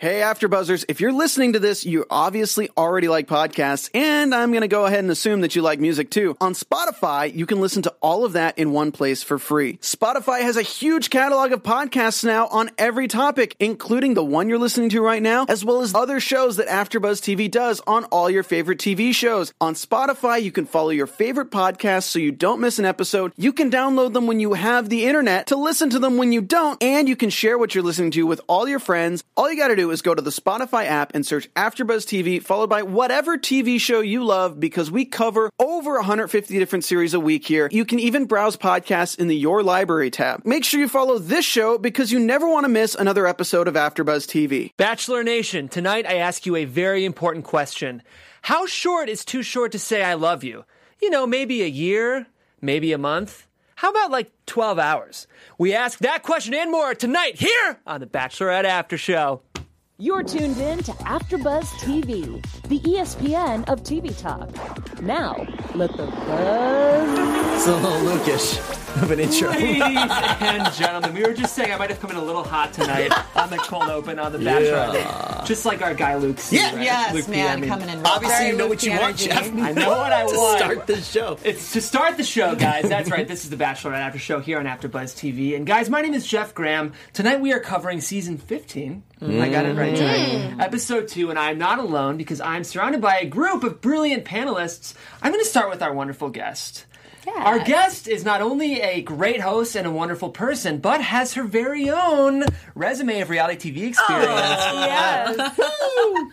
Hey, AfterBuzzers! If you're listening to this, you obviously already like podcasts, and I'm going to go ahead and assume that you like music too. On Spotify, you can listen to all of that in one place for free. Spotify has a huge catalog of podcasts now on every topic, including the one you're listening to right now, as well as other shows that AfterBuzz TV does on all your favorite TV shows. On Spotify, you can follow your favorite podcasts so you don't miss an episode. You can download them when you have the internet to listen to them when you don't, and you can share what you're listening to with all your friends. All you got to do is go to the Spotify app and search AfterBuzz TV, followed by whatever TV show you love, because we cover over 150 different series a week here. You can even browse podcasts in the Your Library tab. Make sure you follow this show because you never want to miss another episode of AfterBuzz TV. Bachelor Nation, tonight I ask you a very important question. How short is too short to say I love you? You know, maybe a year, maybe a month. How about like 12 hours? We ask that question and more tonight here on the Bachelorette After Show. You're tuned in to AfterBuzz TV, the ESPN of TV talk. Now, let the buzz. It's a little Lucas of an intro. Ladies and gentlemen, we were just saying I might have come in a little hot tonight on the cold open on the Bachelorette. Just like our guy Luke. C, Yeah. right? Yes, Luke man, PM. coming in. Obviously, you know what you want. Jeff. I know what I to want. start the show. It's to start the show, guys. That's right. This is the Bachelorette After Show here on AfterBuzz TV. And guys, my name is Jeff Graham. Tonight we are covering season 15. I got it right tonight. Episode 2, and I'm not alone because I'm surrounded by a group of brilliant panelists. I'm going to start with our wonderful guest. Our guest is not only a great host and a wonderful person, but has her very own resume of reality TV experience.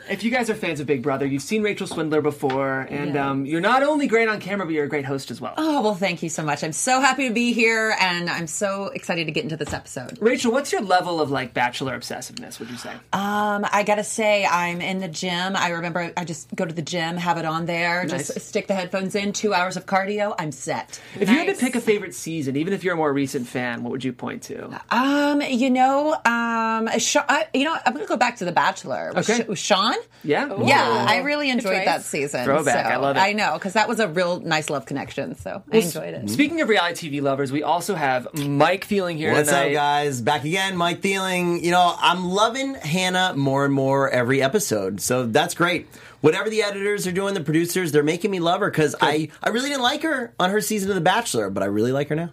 If you guys are fans of Big Brother, you've seen Rachel Swindler before, and um, you're not only great on camera, but you're a great host as well. Oh, well, thank you so much. I'm so happy to be here, and I'm so excited to get into this episode. Rachel, what's your level of like bachelor obsessiveness? Would you say? Um, I gotta say, I'm in the gym. I remember I just go to the gym, have it on there, Nice. just stick the headphones in, two hours of cardio, I'm set. If you had to pick a favorite season, even if you're a more recent fan, what would you point to? Um, you know, um, Sha- I, you know, I'm gonna go back to The Bachelor. With Okay. Sh- Sean? Yeah, Yeah, I really enjoyed that season. Throwback, so- I love it. I know, because that was a real nice love connection, so I enjoyed it. Speaking of reality TV lovers, we also have Mike Feeling here What's tonight. up, guys? Back again, Mike Feeling. You know, I'm loving Hannah more and more every episode, so that's great. Whatever the editors are doing, the producers, they're making me love her because I, I really didn't like her on her season of The Bachelor, but I really like her now.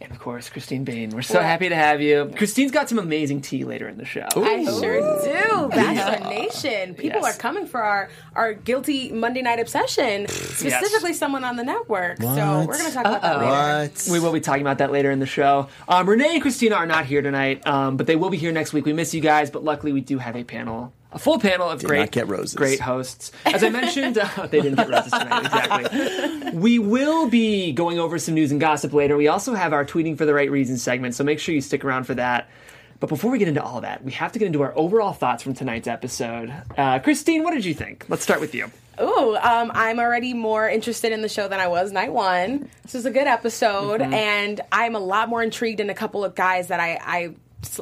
And of course, Christine Bain. We're so happy to have you. Christine's got some amazing tea later in the show. I sure do. Bachelor Nation. People Yes. are coming for our, our guilty Monday night obsession, specifically someone on the network. So we're going to talk about that later. What? We will be talking about that later in the show. Um, Renee and Christina are not here tonight, um, but they will be here next week. We miss you guys, but luckily we do have a panel, a full panel of great, get roses. great hosts. As I mentioned, uh, they didn't get roses tonight. Exactly. We will be going over some news and gossip later. We also have our tweeting for the right reasons segment, so make sure you stick around for that. But before we get into all that, we have to get into our overall thoughts from tonight's episode. Uh, Christine, what did you think? Let's start with you. Ooh, um, I'm already more interested in the show than I was night one. This is a good episode, and I'm a lot more intrigued in a couple of guys that I, I,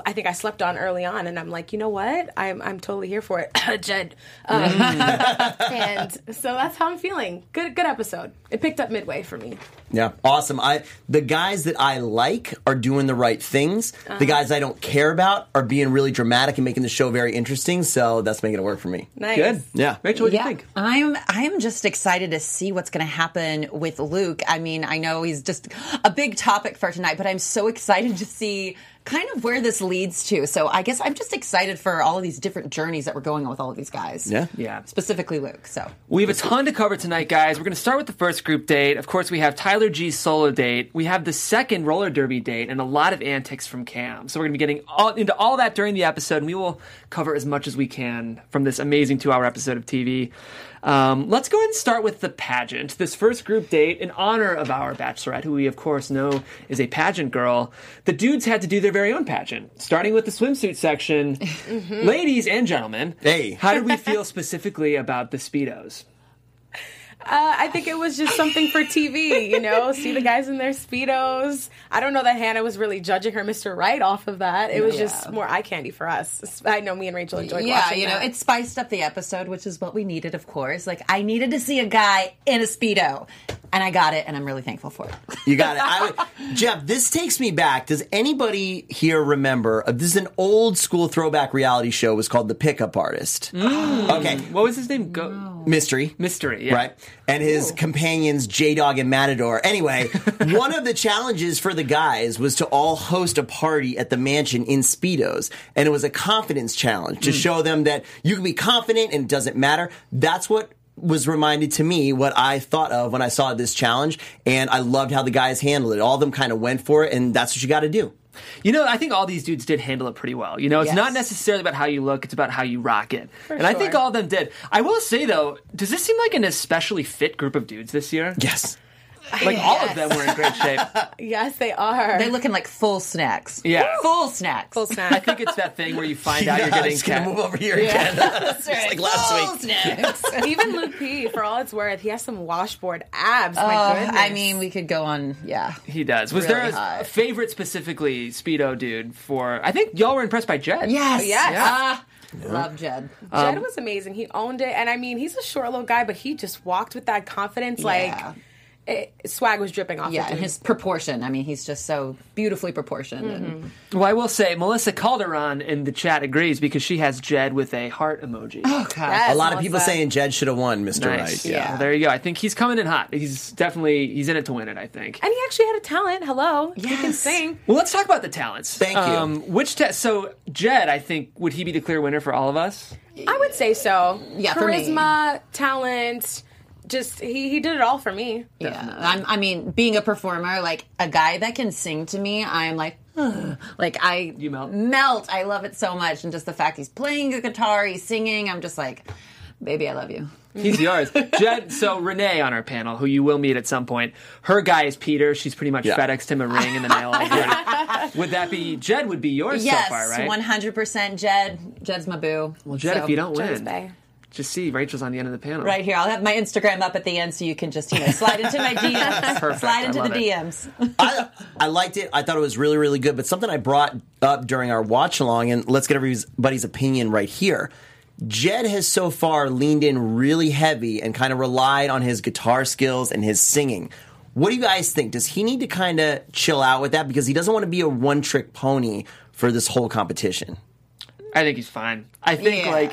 I think I slept on early on, and I'm like, you know what? I'm, I'm totally here for it, Jed. Um, and so that's how I'm feeling. Good, good episode. It picked up midway for me. Yeah, awesome. I the guys that I like are doing the right things. Uh-huh. The guys I don't care about are being really dramatic and making the show very interesting. So that's making it work for me. Nice. Good. Yeah. Rachel, what do yeah, you think? I'm I'm just excited to see what's going to happen with Luke. I mean, I know he's just a big topic for tonight, but I'm so excited to see kind of where this leads to. So I guess I'm just excited for all of these different journeys that we're going on with all of these guys. Yeah. Yeah. Specifically Luke. So We have a ton to cover tonight, guys. We're going to start with the first group date. Of course, we have Tyler G's solo date. We have the second roller derby date and a lot of antics from Cam. So we're going to be getting all, into all that during the episode, and we will cover as much as we can from this amazing two-hour episode of TV. Um, let's go ahead and start with the pageant. This first group date, in honor of our bachelorette, who we of course know is a pageant girl. The dudes had to do their very own pageant, starting with the swimsuit section. Ladies and gentlemen, Hey. how did we feel specifically about the speedos? Uh, I think it was just something for TV, you know, see the guys in their speedos. I don't know that Hannah was really judging her Mr. Right off of that. It was just more eye candy for us. I know me and Rachel enjoyed yeah, watching Yeah, you know, that. it spiced up the episode, which is what we needed, of course. Like, I needed to see a guy in a Speedo, and I got it, and I'm really thankful for it. You got it. I, Jeff, this takes me back. Does anybody here remember? Uh, this is an old school throwback reality show. It was called The Pickup Artist. Okay. What was his name? Go Mystery. Mystery. Yeah. Right. And his companions, J Dog and Matador. Anyway, one of the challenges for the guys was to all host a party at the mansion in Speedos. And it was a confidence challenge to hmm. show them that you can be confident and it doesn't matter. That's what was reminded to me what I thought of when I saw this challenge. And I loved how the guys handled it. All of them kind of went for it. And that's what you got to do. You know, I think all these dudes did handle it pretty well. You know, it's Yes. not necessarily about how you look; it's about how you rock it. and I think all of them did. I will say though, does this seem like an especially fit group of dudes this year? Yes. Like all of them were in great shape. yes, they are. They're looking like full snacks. Yeah. Full snacks. Full snacks. I snack. think it's that thing where you find out you're getting it's gonna cat- move over here again. That's right. like last full week. snacks. Even Luke P, for all it's worth, he has some washboard abs. My Oh, goodness. I mean, we could go on. Yeah. He does. Was Really there a, hot. favorite specifically Speedo dude for? I think y'all were impressed by Jed. Yes. yes. Ah, Love Jed. Jed was amazing. He owned it, and I mean, he's a short little guy, but he just walked with that confidence. Like Yeah. It, swag was dripping off. Yeah, the and his proportion. I mean, he's just so beautifully proportioned. Mm-hmm. And, Well, I will say Melissa Calderon in the chat agrees because she has Jed with a heart emoji. oh, God. Yes, A lot of people saying Jed should have won, Mr. Nice. Right. Yeah. Well, there you go. I think he's coming in hot. He's definitely he's in it to win it. I think. and he actually had a talent. Hello, he can sing. Well, let's talk about the talents. Thank you. Um, which ta- so Jed, I think would he be the clear winner for all of us? I would say so. Yeah, for me. charisma, talent. Just he he did it all for me. Yeah, I'm, I mean, being a performer, like a guy that can sing to me, I'm like, like I You melt? Melt. I love it so much, and just the fact he's playing the guitar, he's singing. I'm just like, baby, I love you. He's yours. Jed, so Renee on our panel, who you will meet at some point, her guy is Peter. She's pretty much Yeah. FedExed him a ring in the mail would that be Jed? Would be yours yes, so far, right? 100% Jed. Jed's my boo. well, Jed, So- if you don't Jones win, Bay. Just see Rachel's on the end of the panel. Right here, I'll have my Instagram up at the end, so you can just you know slide into my DMs. Perfect. Slide I into the it. DMs. I, I liked it. I thought it was really, really good. But something I brought up during our watch along, and let's get everybody's opinion right here. Jed has so far leaned in really heavy and kind of relied on his guitar skills and his singing. What do you guys think? Does he need to kind of chill out with that because he doesn't want to be a one trick pony for this whole competition? I think he's fine. I think Yeah. like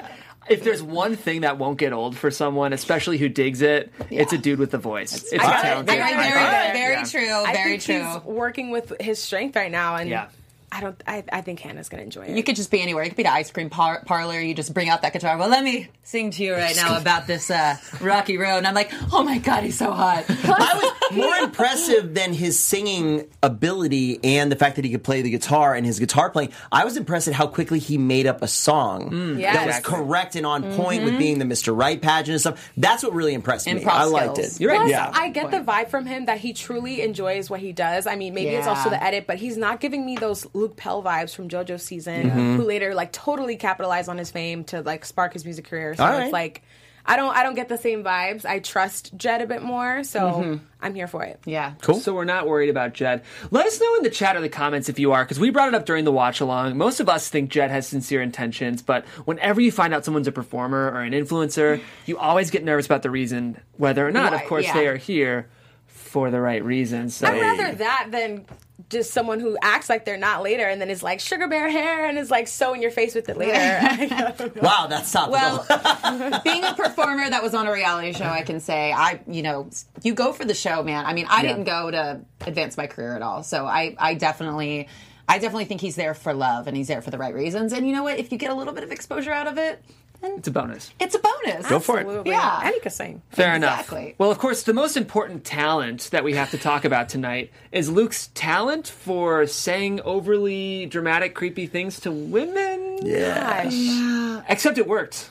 if there's one thing that won't get old for someone, especially who digs it, it's a dude with a voice. It's, a I got it. talented. Very, Very, very very, very Yeah. true. I very think true. he's working with his strength right now, and Yeah. I don't. I, I think Hannah's gonna enjoy it. You could just be anywhere. You could be the ice cream par- parlor. You just bring out that guitar. Well, let me sing to you right now about this uh, rocky road. And I'm like, oh my god, he's so hot. I was more impressive than his singing ability and the fact that he could play the guitar and his guitar playing. I was impressed at how quickly he made up a song Yes. that was correct and on point with being the Mr. Right pageant and stuff. That's what really impressed me. Improv I liked skills. it. You're right. Plus, Yeah. I get the vibe from him that he truly enjoys what he does. I mean, maybe it's also the edit, but he's not giving me those Luke Pell vibes from JoJo's season, Mm-hmm. who later like totally capitalized on his fame to like spark his music career. So All right. it's like I don't I don't get the same vibes. I trust Jed a bit more, so Mm-hmm. I'm here for it. yeah. Cool. So we're not worried about Jed. Let us know in the chat or the comments if you are, because we brought it up during the watch along. Most of us think Jed has sincere intentions, but whenever you find out someone's a performer or an influencer, you always get nervous about the reason, whether or not, of course, yeah. they are here for the right reasons. So I'd rather that than just someone who acts like they're not later and then is like sugar bear hair and is like so in your face with it later. Wow, that's topical. Well, being a performer that was on a reality show, I can say I, you know, you go for the show, man. I mean, I Yeah. didn't go to advance my career at all, so I, I definitely, I definitely think he's there for love and he's there for the right reasons. And you know what? If you get a little bit of exposure out of it, then it's a bonus. it's a bonus. Go for it. Yeah. And he could sing. Fair Exactly. enough. Well, of course, the most important talent that we have to talk about tonight is Luke's talent for saying overly dramatic, creepy things to women. yeah. Gosh. Except it worked.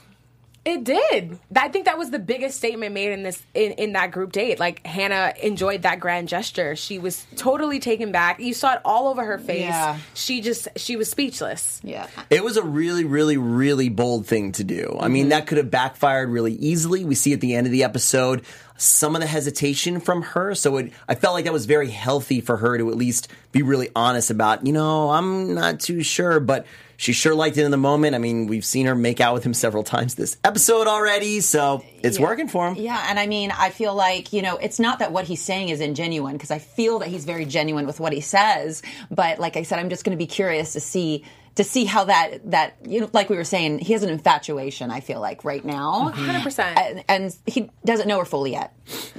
It did. I think that was the biggest statement made in this in, in that group date. Like Hannah enjoyed that grand gesture. She was totally taken back. You saw it all over her face. Yeah. She just she was speechless. Yeah. It was a really, really, really bold thing to do. I mean, mm-hmm. that could have backfired really easily. We see at the end of the episode some of the hesitation from her. So it, I felt like that was very healthy for her to at least be really honest about, you know, I'm not too sure, but she sure liked it in the moment. I mean, we've seen her make out with him several times this episode already, so it's working for him. Yeah, and I mean, I feel like, you know, it's not that what he's saying is ingenuine because I feel that he's very genuine with what he says, but like I said, I'm just going to be curious to see to see how that that you know like we were saying, he has an infatuation, I feel like right now. Mm-hmm. 100%. And, and he doesn't know her fully yet,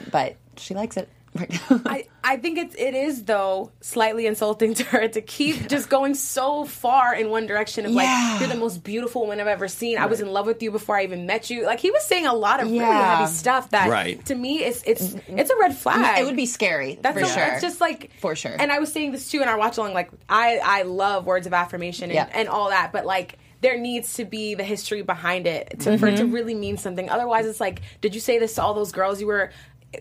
but she likes it right. I, I think it's it is though slightly insulting to her to keep just going so far in one direction of Yeah. like you're the most beautiful woman I've ever seen. I was in love with you before I even met you. Like he was saying a lot of really heavy stuff that Right. to me it's it's it's a red flag. it would be scary That's for a- sure. It's just like For sure. And I was saying this too in our watch along. Like I I love words of affirmation and, Yeah. and all that, but like there needs to be the history behind it to, for it Mm-hmm. to really mean something. Otherwise, it's like, did you say this to all those girls you were?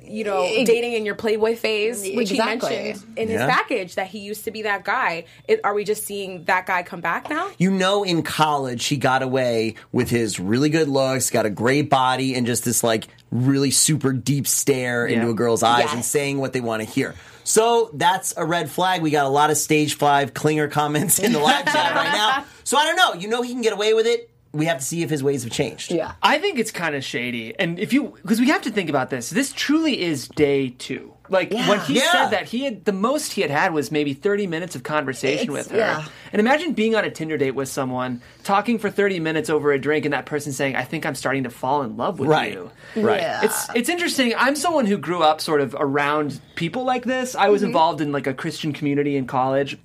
You know, Ex- dating in your Playboy phase, which Exactly. he mentioned in his Yeah. package that he used to be that guy. It, are we just seeing that guy come back now? You know, in college, he got away with his really good looks, got a great body, and just this like really super deep stare into a girl's eyes Yes. and saying what they want to hear. So that's a red flag. We got a lot of stage five clinger comments in the live chat right now. So I don't know. You know, he can get away with it. We have to see if his ways have changed. yeah. I think it's kind of shady. And if you, because we have to think about this, this truly is day two. Like when he Yeah. said that, he had the most he had had was maybe 30 minutes of conversation It's- with her. yeah. And imagine being on a Tinder date with someone, talking for 30 minutes over a drink, and that person saying, I think I'm starting to fall in love with Right. you. Right. Yeah. It's it's interesting. I'm someone who grew up sort of around people like this. I was mm-hmm. involved in like a Christian community in college.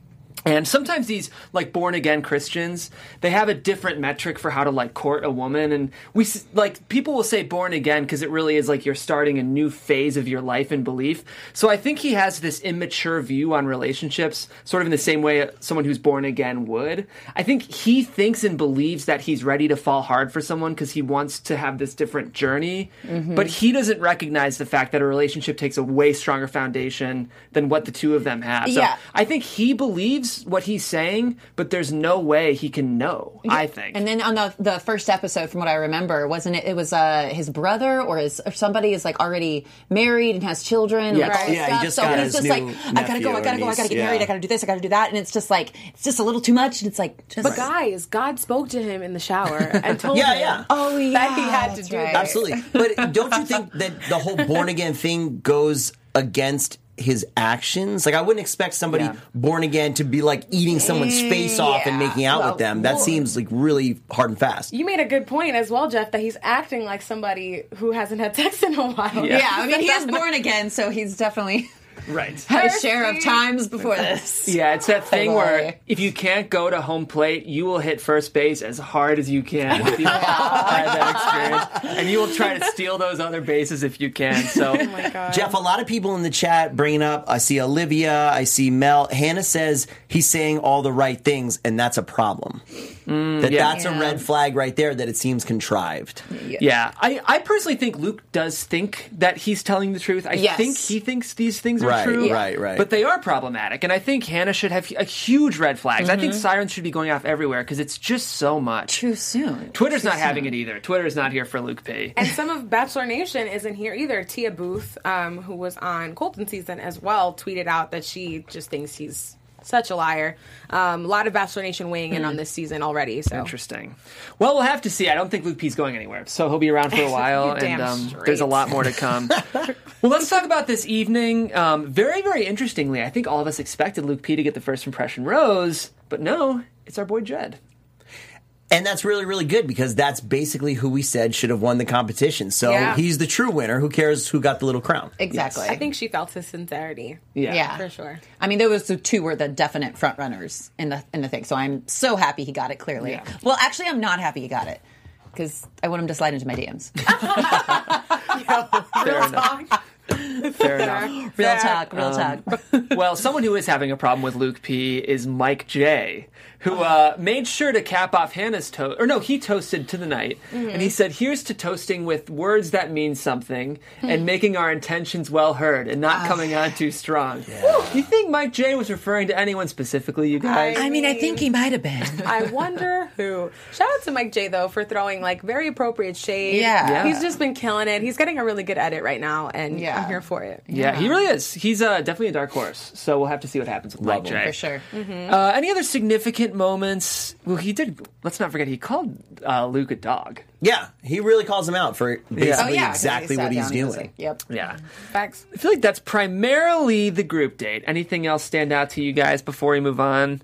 And sometimes these like born again Christians, they have a different metric for how to like court a woman and we like people will say born again because it really is like you're starting a new phase of your life and belief. So I think he has this immature view on relationships, sort of in the same way uh, someone who's born again would. I think he thinks and believes that he's ready to fall hard for someone because he wants to have this different journey, mm-hmm. but he doesn't recognize the fact that a relationship takes a way stronger foundation than what the two of them have. So Yeah. I think he believes what he's saying, but there's no way he can know. I think. And then on the the first episode, from what I remember, wasn't it? It was uh, his brother or his or somebody is like already married and has children. and, Yeah. like, all this Yeah, he stuff. just so got he's his just new like, I gotta go, I gotta go, I gotta get yeah. married, I gotta do this, I gotta do that, and it's just like it's just a little too much. And it's like, just, But guys, God spoke to him in the shower and told Yeah, him yeah. oh yeah, that he had to do right. Absolutely. But don't you think that the whole born again thing goes against his actions? Like, I wouldn't expect somebody Yeah. born again to be like eating someone's face off and making out Well, with them. That well- seems like really hard and fast. You made a good point as well, Jeff, that he's acting like somebody who hasn't had sex in a while. Yeah. Yeah, I mean, he is born again, so he's definitely right. had a share of times before this. Yeah, it's that thing where if you can't go to home plate, you will hit first base as hard as you can. If you had that experience, and you will try to steal those other bases if you can. So, Oh my God. Jeff, a lot of people in the chat bringing up, I see Olivia, I see Mel. Hannah says he's saying all the right things, and that's a problem. That Mm, yeah. that's a red flag right there that it seems contrived. yeah, I, I personally think Luke does think that he's telling the truth. I Yes. think he thinks these things are Right, true. right, right. But they are problematic, and I think Hannah should have a huge red flags. I think Mm-hmm. sirens should be going off everywhere because it's just so much. Too soon. Twitter's not having it either. Twitter's not here for Luke P. And some of Bachelor Nation isn't here either. Tia Booth, um, who was on Colton season as well, tweeted out that she just thinks he's such a liar. Um, a lot of Bachelor Nation weighing in on this season already. So Interesting. Well, we'll have to see. I don't think Luke P's going anywhere, so he'll be around for a while, and um, there's a lot more to come. well, let's talk about this evening. Um, very, very interestingly, I think all of us expected Luke P to get the first impression rose, but no, it's our boy Jed. And that's really, really good because that's basically who we said should have won the competition. So Yeah. he's the true winner. Who cares who got the little crown? Exactly. I think she felt his sincerity. Yeah. Yeah, For sure. I mean, there was the two were the definite front runners in the in the thing. So I'm so happy he got it. Clearly, Yeah. well, actually, I'm not happy he got it because I want him to slide into my DMs. Fair enough. Fair enough. Real talk, real um, talk. Well, someone who is having a problem with Luke P is Mike J, who uh, made sure to cap off Hannah's toast. Or no, he toasted to the night, mm-hmm. and he said, "Here's to toasting with words that mean something hmm. and making our intentions well heard and not ah. coming on too strong." Do you think Mike J was referring to anyone specifically, you guys? I mean, I think he might have been. I wonder who. Shout out to Mike J though for throwing like very appropriate shade. Yeah. Yeah. he's just been killing it. He's getting a really good edit right now, and Yeah. I'm here for it. yeah, he really is. He's uh, definitely a dark horse. So we'll have to see what happens with Mike him. J. For sure. Uh, any other significant moments? Well, he did. Let's not forget he called uh, Luke a dog. Yeah, he really calls him out for basically Oh, yeah. 'cause exactly he sat what he's down, he was doing. like, yep. Yeah. Facts. I feel like that's primarily the group date. Anything else stand out to you guys before we move on?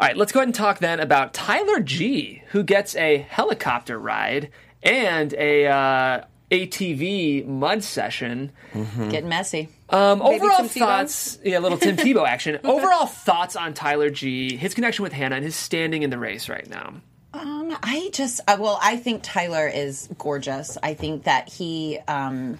All right, let's go ahead and talk then about Tyler G, who gets a helicopter ride and a uh, ATV mud session. Getting messy. Um, overall Tim Tebow? thoughts, yeah, little Tim Tebow action. Overall thoughts on Tyler G, his connection with Hannah, and his standing in the race right now. Um, I just, uh, well, I think Tyler is gorgeous. I think that he, um,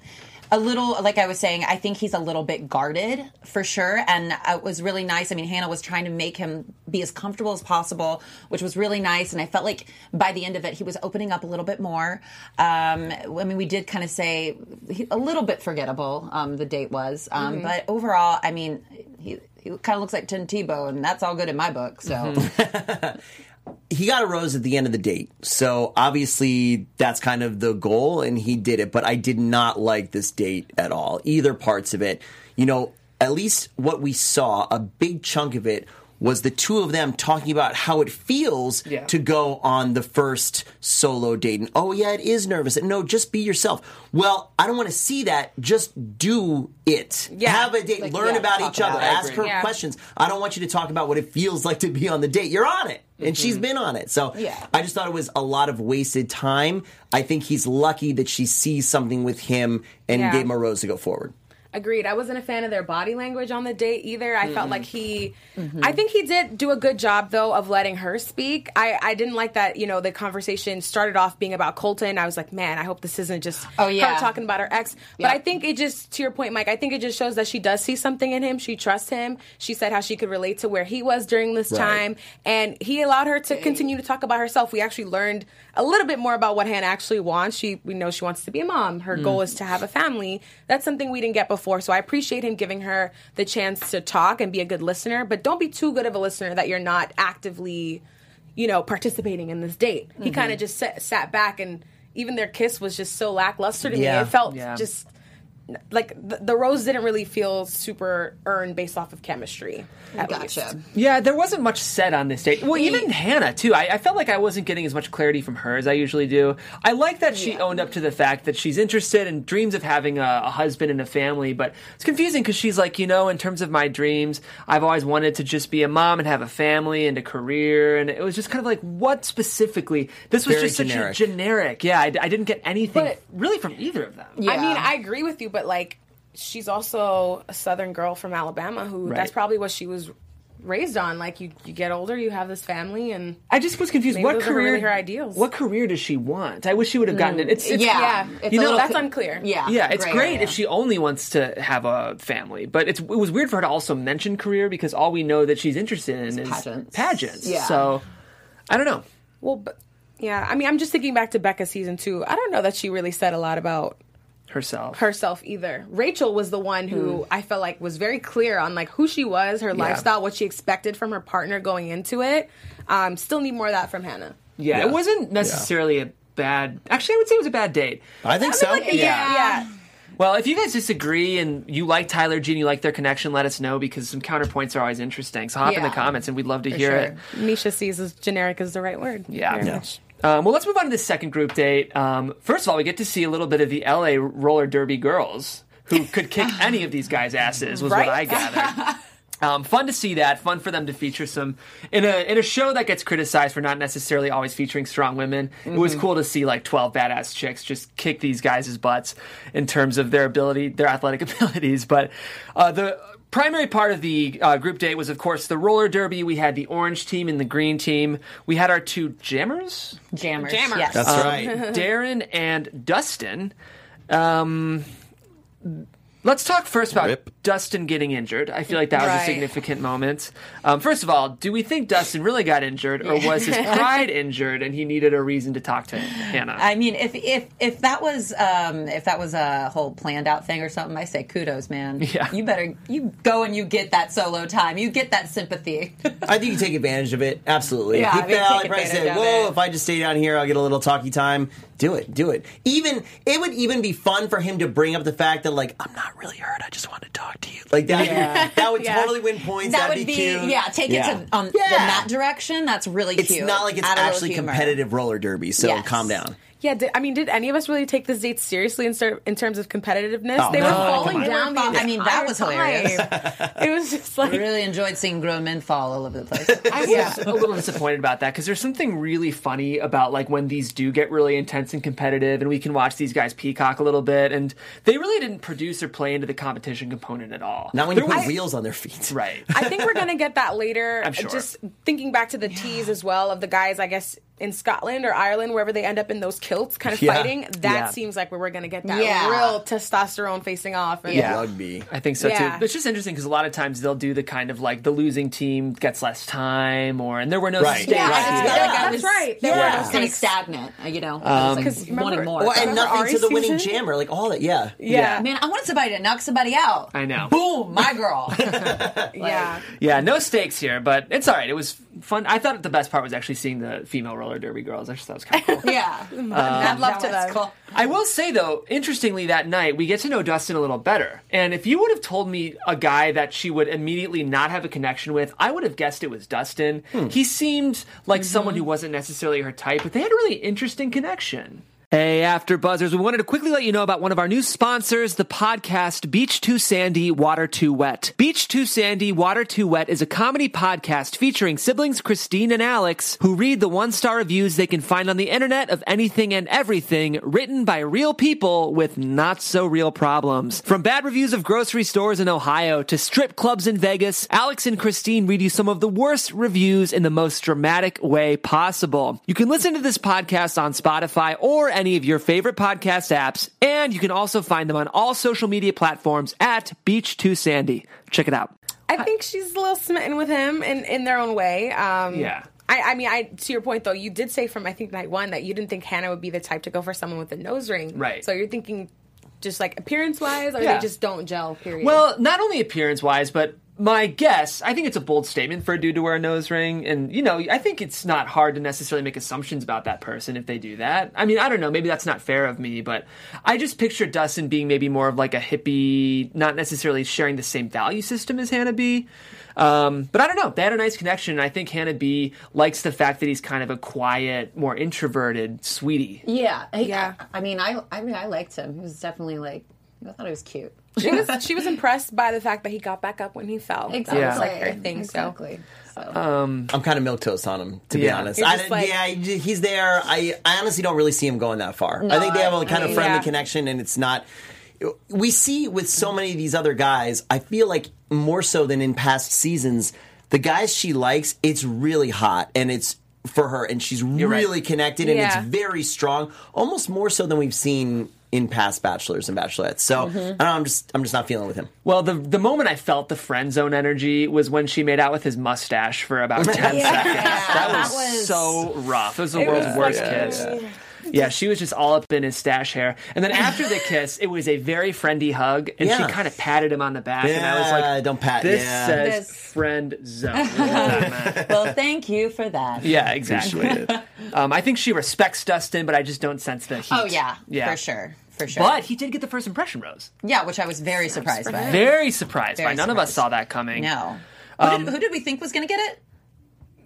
a little, like I was saying, I think he's a little bit guarded for sure. And it was really nice. I mean, Hannah was trying to make him be as comfortable as possible, which was really nice. And I felt like by the end of it, he was opening up a little bit more. Um, I mean, we did kind of say he, a little bit forgettable, um, the date was. Um, But overall, I mean, he, he kind of looks like Tim Tebow, and that's all good in my book. So. he got a rose at the end of the date. So obviously that's kind of the goal and he did it, but I did not like this date at all. Either parts of it. You know, at least what we saw, a big chunk of it was the two of them talking about how it feels Yeah. to go on the first solo date. And oh yeah, it is nervous. And no, just be yourself. Well, I don't want to see that. Just do it. Yeah. Have a date. Like, learn yeah, about talk each other. about it. Ask her Yeah. questions. I don't want you to talk about what it feels like to be on the date. You're on it. And mm-hmm. she's been on it. So Yeah. I just thought it was a lot of wasted time. I think he's lucky that she sees something with him and Yeah. gave him a rose to go forward. Agreed. I wasn't a fan of their body language on the date either. I felt like he, Mm-hmm. I think he did do a good job though of letting her speak. I, I didn't like that, you know, the conversation started off being about Colton. I was like, man, I hope this isn't just Oh, yeah. her talking about her ex. But Yeah. I think it just, to your point, Mike, I think it just shows that she does see something in him. She trusts him. She said how she could relate to where he was during this Right. time. And he allowed her to continue to talk about herself. We actually learned a little bit more about what Hannah actually wants. She, we know she wants to be a mom. Her goal is to have a family. That's something we didn't get before. So I appreciate him giving her the chance to talk and be a good listener. But don't be too good of a listener that you're not actively, you know, participating in this date. He mm-hmm. kind of just sat, sat back and even their kiss was just so lackluster to Yeah. me. It felt Yeah. just like the, the rose didn't really feel super earned based off of chemistry. at least. Gotcha. Yeah, there wasn't much said on this date. Well, even Hannah too. I, I felt like I wasn't getting as much clarity from her as I usually do. I like that she owned up to the fact that she's interested and dreams of having a, a husband and a family. But it's confusing because she's like, you know, in terms of my dreams, I've always wanted to just be a mom and have a family and a career. And it was just kind of like, what specifically? This was Very just generic. such a generic. Yeah, I, I didn't get anything But- really from either of them. Yeah. I mean, I agree with you, but like, she's also a Southern girl from Alabama who Right. that's probably what she was raised on. Like, you, you get older, you have this family, and I just was confused. What career? really her ideals. What career does she want? I wish she would have gotten mm. it. It's, it's Yeah. yeah, It's You know, little that's unclear. Yeah. Yeah, it's gray great if she only wants to have a family, but it's, it was weird for her to also mention career because all we know that she's interested in is pageants. pageants. Yeah. So I don't know. Well, but yeah, I mean, I'm just thinking back to Becca season two. I don't know that she really said a lot about Herself. herself either. Rachel was the one who Hmm. I felt like was very clear on like who she was, her lifestyle, what she expected from her partner going into it. Um, still need more of that from Hannah. yeah, Yeah. it wasn't necessarily a bad. Actually, I would say it was a bad date. I think so. Like, yeah, yeah. Well, if you guys disagree and you like Tyler G and you like their connection, let us know because some counterpoints are always interesting. So hop in the comments and we'd love to For hear sure. it. Misha sees as generic as the right word. Yeah. Very Yeah. much. Um, well, let's move on to the second group date. Um, first of all, we get to see a little bit of the LA roller derby girls who could kick any of these guys' asses, was Right? what I gathered. Um, fun to see that. Fun for them to feature some in a in a show that gets criticized for not necessarily always featuring strong women. It was cool to see like twelve badass chicks just kick these guys' butts in terms of their ability, their athletic abilities. But uh, the primary part of the uh, group date was, of course, the roller derby. We had the orange team and the green team. We had our two jammers. Jammers. Jammers. Yes. That's Um, right. Darren and Dustin. Um, Let's talk first about Rip. Dustin getting injured. I feel like that was a significant moment. Um, first of all, do we think Dustin really got injured, or was his pride injured and he needed a reason to talk to Hannah? I mean, if if if that was um, if that was a whole planned out thing or something, I say kudos, man. Yeah. you better you go and you get that solo time. You get that sympathy. I think you take advantage of it. Absolutely. Yeah, he I mean, felt, take like Bryce said, advantage of "Whoa! it. If I just stay down here, I'll get a little talkie time." Do it. Do it. Even it would even be fun for him to bring up the fact that like I'm not really hurt. I just want to talk to you. Like that. That would Yeah. totally win points. that That'd would be, cute. yeah. Take Yeah. it to um, Yeah. the that direction. That's really It's cute. not like it's Add actually competitive roller derby. So Yes. calm down. Yeah, did, I mean, did any of us really take this date seriously in, ser- in terms of competitiveness? Oh, they no. were falling on. down. The I mean, that was hilarious. it was just like I really enjoyed seeing grown men fall all over the place. I was Yeah. a little disappointed about that because there's something really funny about like when these do get really intense and competitive, and we can watch these guys peacock a little bit, and they really didn't produce or play into the competition component at all. Not when you put was- wheels on their feet. right. I think we're gonna get that later. I'm sure. Just thinking back to the tease as well of the guys, I guess in Scotland or Ireland, wherever they end up in those kilts, kind of Yeah. fighting. That Yeah. seems like where we're gonna get that Yeah. real testosterone facing off. And Yeah. Rugby. I think so Yeah. too. It's just interesting because a lot of times they'll do the kind of like the losing team gets less time, or and there were no Right. stakes. Yeah, Right. I just Yeah. like I That's was, right. There Yeah, were no I was kind of stakes. stagnant. uh, You know, I was like 'Cause remember- wanting more. Well, and Remember nothing to the Ari's winning jammer. Like all that. Yeah. yeah, Man, I wanted somebody to knock somebody out. I know. Boom, my girl. yeah. Yeah, no stakes here, but it's all right. It was fun. I thought the best part was actually seeing the female roller derby girls. I just thought it was kind of cool. yeah, I'd um, love to That's cool. I will say though, interestingly, that night we get to know Dustin a little better. And if you would have told me a guy that she would immediately not have a connection with, I would have guessed it was Dustin. Hmm. He seemed like mm-hmm. someone who wasn't necessarily her type, but they had a really interesting connection. Hey, After Buzzers, we wanted to quickly let you know about one of our new sponsors, the podcast Beach Too Sandy, Water Too Wet. Beach Too Sandy, Water Too Wet is a comedy podcast featuring siblings Christine and Alex who read the one star reviews they can find on the internet of anything and everything written by real people with not so real problems. From bad reviews of grocery stores in Ohio to strip clubs in Vegas, Alex and Christine read you some of the worst reviews in the most dramatic way possible. You can listen to this podcast on Spotify or any of your favorite podcast apps, and you can also find them on all social media platforms at Beach Too Sandy. Check it out. I think she's a little smitten with him in, in their own way. Um, Yeah. I, I mean, I to your point though, you did say from I think night one that you didn't think Hannah would be the type to go for someone with a nose ring. Right. So you're thinking just like appearance wise, or Yeah. they just don't gel. Period. Well, not only appearance wise, but my guess, I think it's a bold statement for a dude to wear a nose ring. And, you know, I think it's not hard to necessarily make assumptions about that person if they do that. I mean, I don't know, maybe that's not fair of me, but I just picture Dustin being maybe more of like a hippie, not necessarily sharing the same value system as Hannah B. Um, but I don't know. They had a nice connection. And I think Hannah B likes the fact that he's kind of a quiet, more introverted sweetie. Yeah, he- Yeah. I mean, I I mean, I liked him. He was definitely like, I thought he was cute. She was she was impressed by the fact that he got back up when he fell. That was like her thing. Exactly. So. Um, I'm kind of milk toast on him, to be Yeah. honest. I, like- yeah, he's there. I, I honestly don't really see him going that far. I think they have a kind of mean, friendly yeah. connection, and it's not. We see with so many of these other guys. I feel like more so than in past seasons, the guys she likes, it's really hot, and it's for her, and she's right. really connected, and Yeah. it's very strong, almost more so than we've seen in past bachelors and bachelorettes. So Mm-hmm. I don't know, I'm just I'm just not feeling with him. Well, the the moment I felt the friend zone energy was when she made out with his mustache for about ten seconds. That was, That was- so rough. It was the It world's was worst like- kiss. Yeah. she was just all up in his stash hair. And then after the kiss, it was a very friendly hug, and Yeah. she kind of patted him on the back, and I was Yeah, like, don't pat, This yeah. says This- friend zone. What that meant. well, thank you for that. yeah, exactly. um, I think she respects Dustin, but I just don't sense the heat. Oh yeah, yeah, for sure, for sure. But he did get the first impression rose. yeah, which I was very surprised by. Very surprised by. Very None of us surprised. saw that coming. No. Who, did, um, who did we think was going to get it?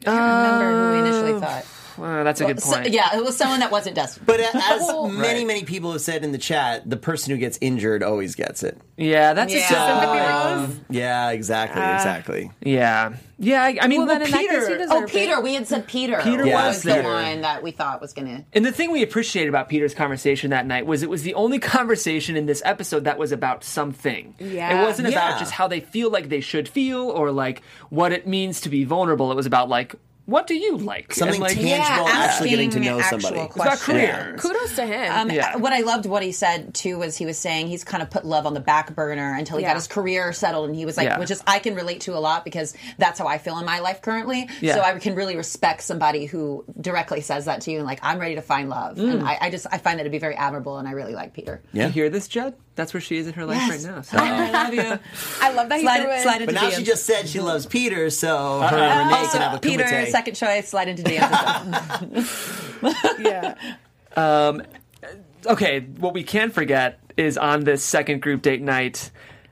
I can't remember who we initially um, thought. Uh, that's a good So- point. yeah, it was someone that wasn't Dustin. But as many, Right. many people have said in the chat, the person who gets injured always gets it. Yeah, that's Yeah. a Sympathy rose. Yeah, exactly, exactly. Yeah, yeah. I, I mean, Well, well, then in that case, Peter. oh, it. Peter. We had said Peter. Peter was was there. the one that we thought was going to. and the thing we appreciated about Peter's conversation that night was it was the only conversation in this episode that was about something. Yeah. It wasn't about just how they feel like they should feel or like what it means to be vulnerable. It was about like what do you like? Something And, like, tangible. actually getting to know somebody. It's about questions. career. Kudos to him. Um, Yeah. What I loved what he said too was he was saying he's kind of put love on the back burner until he Yeah. got his career settled, and he was like, Yeah. which is I can relate to a lot because that's how I feel in my life currently. Yeah. So I can really respect somebody who directly says that to you and like I'm ready to find love, and I, I just I find that to be very admirable, and I really like Peter. Yeah. You hear this, Judd? That's where she is in her life Yes. right now. So. I love you. I love that he slide, threw slide into But now DMs. she just said she loves Peter, so her uh, and Renee can have a Peter, kumite. second choice, slide into DMs. yeah. Um, okay, what we can't forget is on this second group date night,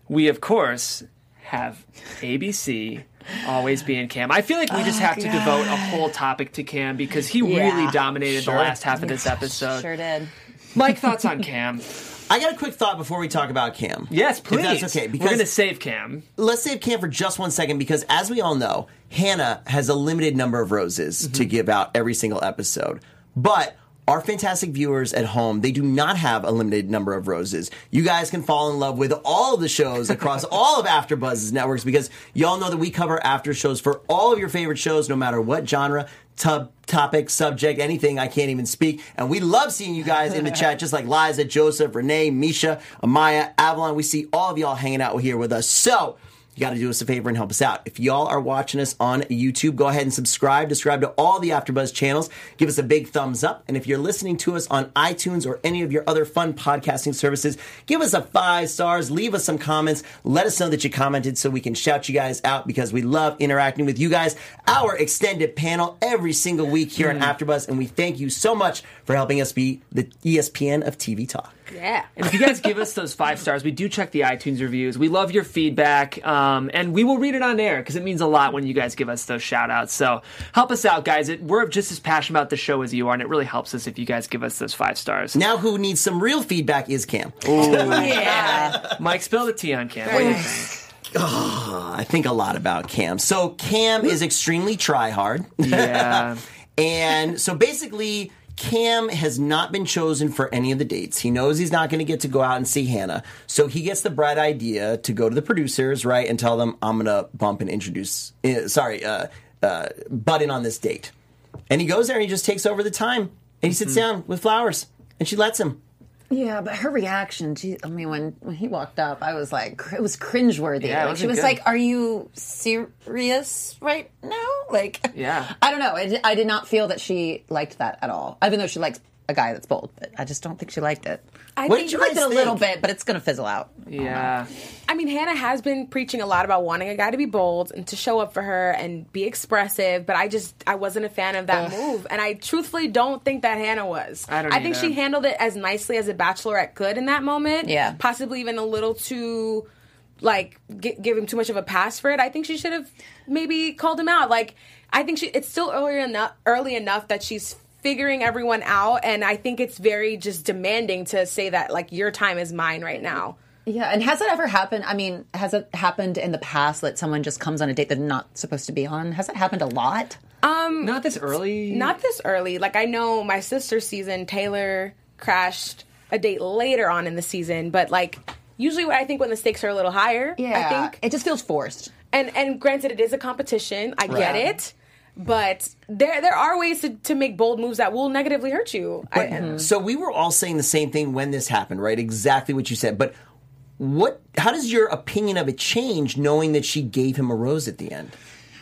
we of course have ABC always being Cam. I feel like we just oh, have to devote a whole topic to Cam because he Yeah. really dominated Sure. the last half of this episode. sure did. Mike, thoughts on Cam? I got a quick thought before we talk about Cam. Yes, please. If that's okay, We're going to save Cam. let's save Cam for just one second because, as we all know, Hannah has a limited number of roses to mhm. give out every single episode. But our fantastic viewers at home, they do not have a limited number of roses. You guys can fall in love with all of the shows across all of AfterBuzz's networks because y'all know that we cover after shows for all of your favorite shows, no matter what genre. Tub, topic, subject, anything, I can't even speak. And we love seeing you guys in the chat, just like Liza, Joseph, Renee, Misha, Amaya, Avalon. We see all of y'all hanging out here with us. So, you got to do us a favor and help us out. If y'all are watching us on YouTube, go ahead and subscribe. Subscribe to all the AfterBuzz channels. Give us a big thumbs up. And if you're listening to us on iTunes or any of your other fun podcasting services, give us a five stars. Leave us some comments. Let us know that you commented so we can shout you guys out because we love interacting with you guys. Our extended panel every single week here on mm. AfterBuzz, and we thank you so much for helping us be the ESPN of TV talk. Yeah. And if you guys give us those five stars, we do check the iTunes reviews. We love your feedback, um, and we will read it on air because it means a lot when you guys give us those shout outs. So help us out, guys. It, we're just as passionate about the show as you are, and it really helps us if you guys give us those five stars. Now, who needs some real feedback is Cam. Yeah. Mike, spill the tea on Cam. What do you think? I think a lot about Cam. So Cam is extremely try hard. Yeah. and so basically Cam has not been chosen for any of the dates. He knows he's not going to get to go out and see Hannah. So he gets the bright idea to go to the producers, right, and tell them, I'm going to bump and introduce, uh, sorry, uh, uh, butt in on this date. And he goes there and he just takes over the time. And he sits Mm-hmm. down with flowers. And she lets him. Yeah, but her reaction, she, I mean, when, when he walked up, I was like, it was cringeworthy. Yeah, like, she wasn't good. like, Are you serious right now? Like, Yeah. I don't know. I, I did not feel that she liked that at all, even though she likes a guy that's bold, but I just don't think she liked it. I What think you She liked guys it a little bit, but it's going to fizzle out. Yeah. I mean, Hannah has been preaching a lot about wanting a guy to be bold and to show up for her and be expressive, but I just I wasn't a fan of that move, and I truthfully don't think that Hannah was. I don't I think either. she handled it as nicely as a bachelorette could in that moment. Yeah. possibly even a little too like gi- give him too much of a pass for it. I think she should have maybe called him out. Like I think she it's still early enough early enough that she's figuring everyone out and I think it's very just demanding to say that like your time is mine right now. Yeah, and has it ever happened? I mean, has it happened in the past that someone just comes on a date they're not supposed to be on? Has it happened a lot? Um, not this early. Not this early. Like I know my sister's season, Taylor crashed a date later on in the season, but like usually I think when the stakes are a little higher, yeah, I think. it just feels forced. And and granted it is a competition. I get it. But there there are ways to, to make bold moves that will negatively hurt you. I, mhm. So we were all saying the same thing when this happened, right? Exactly what you said. But what? How does your opinion of it change, knowing that she gave him a rose at the end?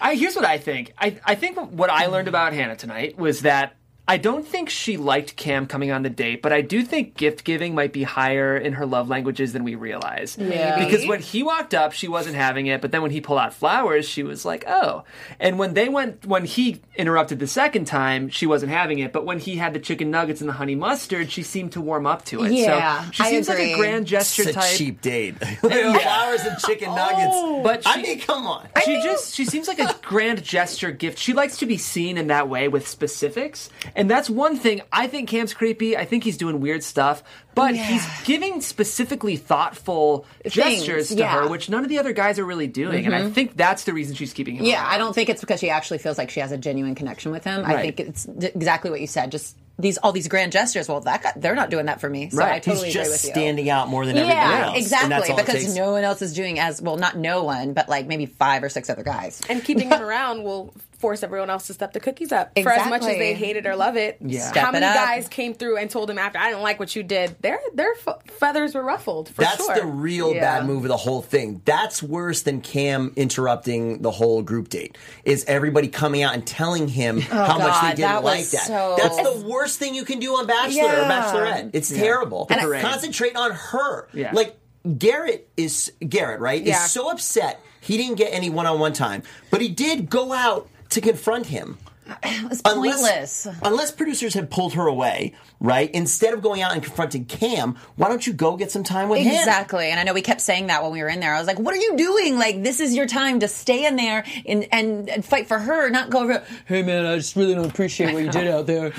I, here's what I think. I, I think what I learned about Hannah tonight was that I don't think she liked Cam coming on the date, but I do think gift giving might be higher in her love languages than we realize. Yeah. Because when he walked up, she wasn't having it, but then when he pulled out flowers, she was like, "Oh." And when they went, when he interrupted the second time, she wasn't having it, but when he had the chicken nuggets and the honey mustard, she seemed to warm up to it. Yeah, so she I seems like a grand gesture It's a type. cheap date. Flowers and chicken oh. nuggets. But I mean, come on. she just she seems like a grand gesture gift. She likes to be seen in that way with specifics, and that's one thing. I think Cam's creepy. I think he's doing weird stuff, but he's giving specifically thoughtful gestures to yeah. her, which none of the other guys are really doing. And I mm-hmm. think that's the reason she's keeping him. Yeah, around. I don't think it's because she actually feels like she has a genuine connection with him. I think it's d- exactly what you said. Just these all these grand gestures. Well, that guy, they're not doing that for me. So I Right. totally He's agree just with you. standing out more than everybody Yeah, else. exactly. And that's all it because no one else is doing as well. Not no one, but like maybe five or six other guys. and keeping him around will force everyone else to step the cookies up for as much as they hate it or love it. Yeah. How many it guys came through and told him after I didn't like what you did? Their their f- feathers were ruffled for That's sure. the real Yeah. bad move of the whole thing. That's worse than Cam interrupting the whole group date. Is everybody coming out and telling him how much they didn't that like that? so- That's the worst thing you can do on Bachelor or Bachelorette. It's terrible. The parade. Concentrate on her. Yeah. Like Garrett is Garrett, right? Yeah. Is so upset he didn't get any one-on-one time, but he did go out to confront him. It was pointless. Unless producers had pulled her away, right? Instead of going out and confronting Cam, why don't you go get some time with him? Exactly. And I know we kept saying that when we were in there. I was like, what are you doing? Like, this is your time to stay in there and, and, and fight for her, not go over, hey man, I just really don't appreciate what you did out there.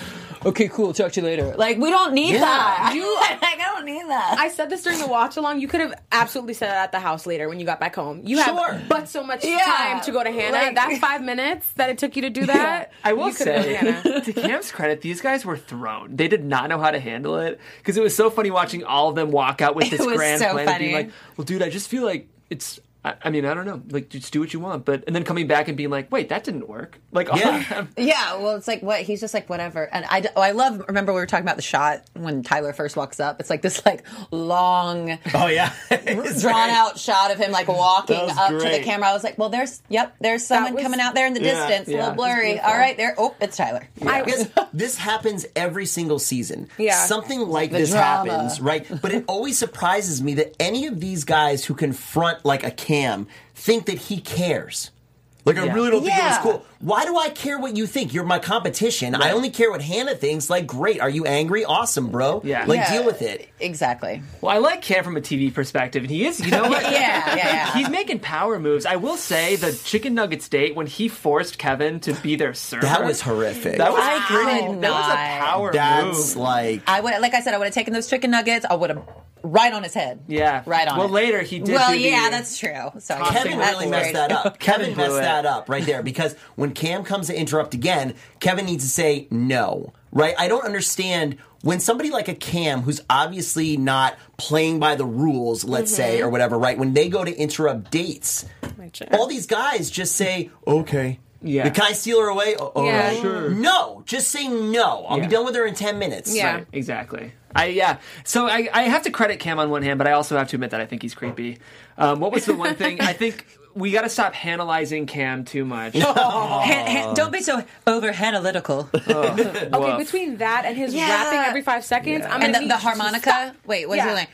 Okay, cool. Talk to you later. Like, we don't need Yeah. that. like, I don't need that. I said this during the watch along. You could have absolutely said that at the house later when you got back home. You Sure. have but so much Yeah. time to go to Hannah. Like- that five minutes that it took you to do that. I will you could have say, gone to Hannah. to Cam's credit, these guys were thrown. They did not know how to handle it because it was so funny watching all of them walk out with It this was grand so plan of being funny. like, "Well, dude, I just feel like it's." I, I mean, I don't know. Like, just do what you want, but and then coming back and being like, "Wait, that didn't work." Like, Yeah. of. Yeah, well, it's like what he's just like whatever, and I, oh, I love. Remember we were talking about the shot when Tyler first walks up. It's like this like long, Oh yeah, drawn out shot of him like walking That was up to the camera. I was like, well, there's yep, there's someone was- coming out there in the Yeah, distance, a little blurry. All right, there. Oh, it's Tyler. Because this happens every single season. Yeah. Something like The this drama. happens, right? But it always surprises me that any of these guys who confront like a Cam think that he cares. Like, I really don't think it was cool. Why do I care what you think? You're my competition. I only care what Hannah thinks. Like, great. Are you angry? Awesome, bro. Yeah. Like, Yeah, deal with it. Exactly. Well, I like Cam from a TV perspective, and he is. You know what? Yeah, yeah, yeah. He's making power moves. I will say the chicken nuggets date when he forced Kevin to be their server. That was horrific. That was I pretty. could That was a not. power That's move. like. I would, like I said, I would have taken those chicken nuggets. I would have right on his head. Yeah. right on. Well, it. later he did Well, do the- yeah, that's true. So Kevin really messed that up. Kevin Kevin messed it. that up right there because when Cam comes to interrupt again, Kevin needs to say no. Right? I don't understand when somebody like a Cam who's obviously not playing by the rules, let's say, Mm-hmm. or whatever, right? When they go to interrupt dates, all these guys just say, okay. Yeah. Can I steal her away? Oh, Yeah. right. Sure. No, just say no. I'll Yeah. be done with her in 10 minutes. Yeah. Right, exactly. I yeah. So I, I have to credit Cam on one hand, but I also have to admit that I think he's creepy. Um, what was the one thing I think we got to stop analyzing Cam too much. Han- han- don't be so over analytical. Okay, between that and his Yeah. rapping every five seconds, I'm and gonna the, need the you to harmonica. stop. Wait, what's Yeah. he like?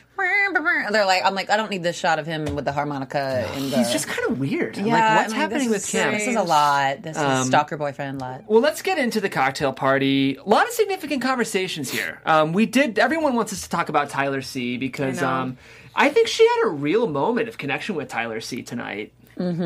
They're like, I'm like, I don't need this shot of him with the harmonica. In the, He's just kind of weird. I'm yeah. like, what's I'm like, happening this with is- Cam? This is a lot. This Um, is stalker boyfriend lot. Well, let's get into the cocktail party. A lot of significant conversations here. Um, we did. Everyone wants us to talk about Tyler C because I know. um, I think she had a real moment of connection with Tyler C tonight.